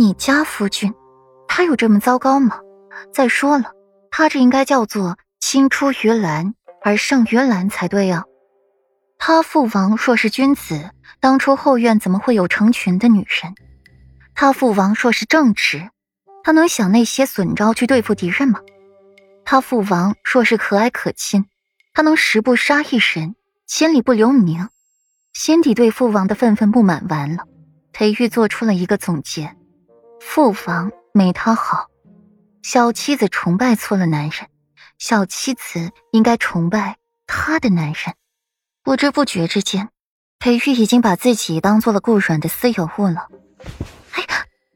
你家夫君，他有这么糟糕吗？再说了，他这应该叫做青出于蓝而胜于蓝才对啊。他父王若是君子，当初后院怎么会有成群的女人？他父王若是正直，他能想那些损招去对付敌人吗？他父王若是和蔼可亲，他能十步杀一人，千里不留名。心底对父王的愤愤不满完了，裴玉做出了一个总结：父房没他好，小妻子崇拜错了男人，小妻子应该崇拜他的男人。不知不觉之间，裴玉已经把自己当做了顾软的私有物了。哎，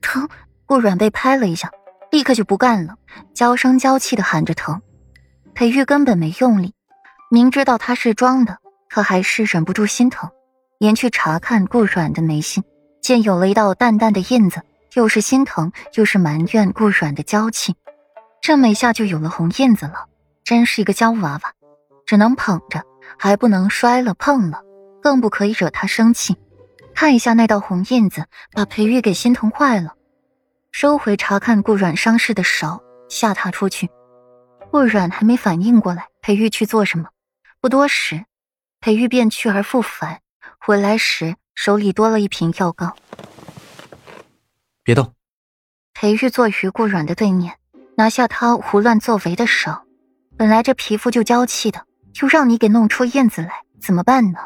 疼！顾软被拍了一下，立刻就不干了，娇声娇气的喊着疼。裴玉根本没用力，明知道他是装的，可还是忍不住心疼，连去查看顾软的眉心，见有了一道淡淡的印子，又是心疼又是埋怨顾软的娇气，这么一下就有了红印子了，真是一个娇娃娃，只能捧着。还不能摔了碰了，更不可以惹他生气。看一下那道红印子，把裴玉给心疼坏了。收回查看顾阮伤势的手，下榻出去。顾阮还没反应过来，裴玉去做什么。不多时，裴玉便去而复返。回来时，手里多了一瓶药膏。别动。裴玉坐于顾阮的对面，拿下他胡乱作为的手。本来这皮肤就娇气的。就让你给弄出印子来，怎么办呢？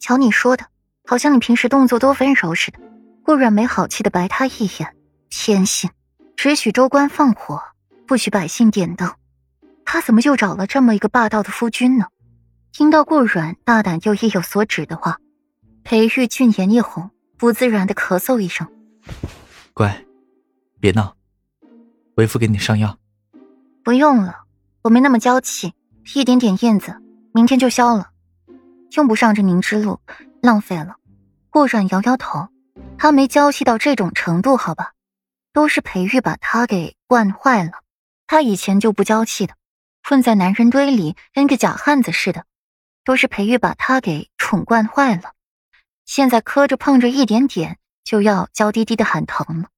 瞧你说的，好像你平时动作多温柔似的。顾阮没好气的白他一眼，偏心，只许州官放火，不许百姓点灯。他怎么就找了这么一个霸道的夫君呢？听到顾阮大胆又意有所指的话，裴玉俊颜一红，不自然的咳嗽一声：“乖，别闹，为夫给你上药。”不用了，我没那么娇气。一点点印子，明天就消了，用不上这凝脂露，浪费了。顾阮摇摇头，他没娇气到这种程度，好吧？都是裴玉把他给惯坏了。他以前就不娇气的，混在男人堆里跟个假汉子似的，都是裴玉把他给宠惯坏了。现在磕着碰着一点点，就要娇滴滴的喊疼了，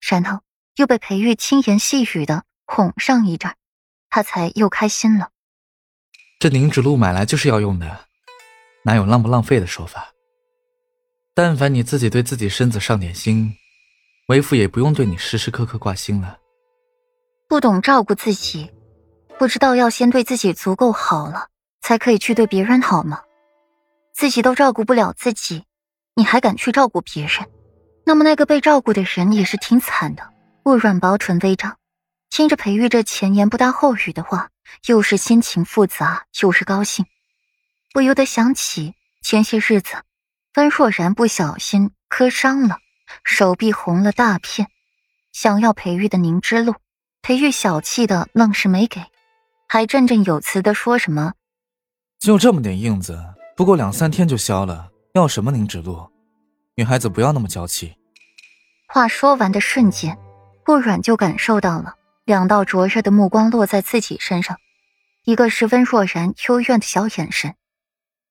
然后又被裴玉轻言细语的哄上一阵，他才又开心了。这凝脂露买来就是要用的，哪有浪不浪费的说法？但凡你自己对自己身子上点心，为父也不用对你时时刻刻挂心了。不懂照顾自己，不知道要先对自己足够好了，才可以去对别人好吗？自己都照顾不了自己，你还敢去照顾别人？那么那个被照顾的人也是挺惨的。顾软薄唇微张。听着裴玉这前言不搭后语的话，又是心情复杂，又是高兴，不由得想起前些日子温若然不小心磕伤了，手臂红了大片，想要裴玉的凝脂露，裴玉小气的愣是没给，还振振有词的说什么：“就这么点印子，不过两三天就消了，要什么凝脂露？女孩子不要那么娇气。”话说完的瞬间，顾软就感受到了。两道灼热的目光落在自己身上，一个是温若然幽怨的小眼神，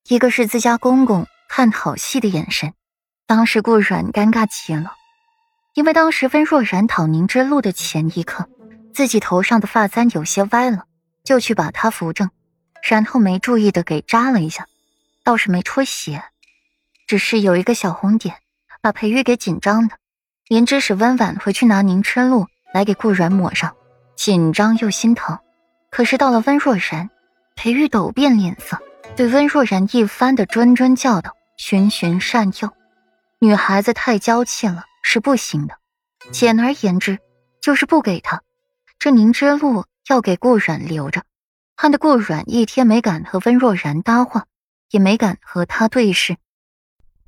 一个是自家公公看好戏的眼神。当时顾软尴尬极了，因为当时温若然讨凝脂露的前一刻，自己头上的发簪有些歪了，就去把它扶正，然后没注意的给扎了一下，倒是没出血，只是有一个小红点，把裴玉给紧张的，连指使温婉回去拿凝脂露来给顾软抹上。紧张又心疼，可是到了温若然，裴玉陡变脸色，对温若然一番的谆谆教导，循循善诱。女孩子太娇气了是不行的，简而言之就是不给她这凝脂露，要给顾阮留着。看得顾阮一天没敢和温若然搭话，也没敢和她对视，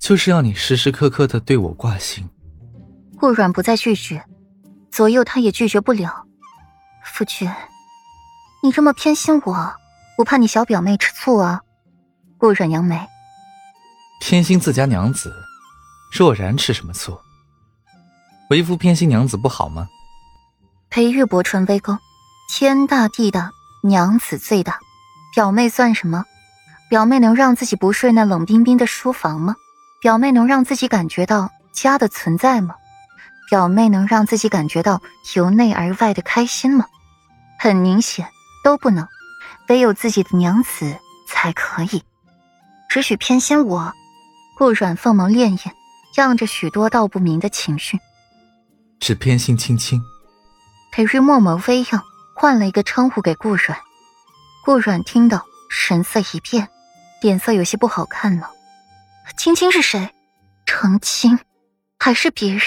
就是要你时时刻刻的对我挂心。顾阮不再拒绝，左右他也拒绝不了。夫君，你这么偏心我，不怕你小表妹吃醋啊？顾阮扬眉，偏心自家娘子，若然吃什么醋？为夫偏心娘子不好吗？裴玉薄唇微勾，天大地大，娘子最大，表妹算什么？表妹能让自己不睡那冷冰冰的书房吗？表妹能让自己感觉到家的存在吗？表妹能让自己感觉到由内而外的开心吗？很明显都不能，唯有自己的娘子才可以。只许偏心我。顾阮凤眸潋滟，漾着许多道不明的情绪。只偏心青青。裴瑞默默微漾，换了一个称呼给顾阮。顾阮听到，神色一变，脸色有些不好看了。青青是谁？成亲，还是别人？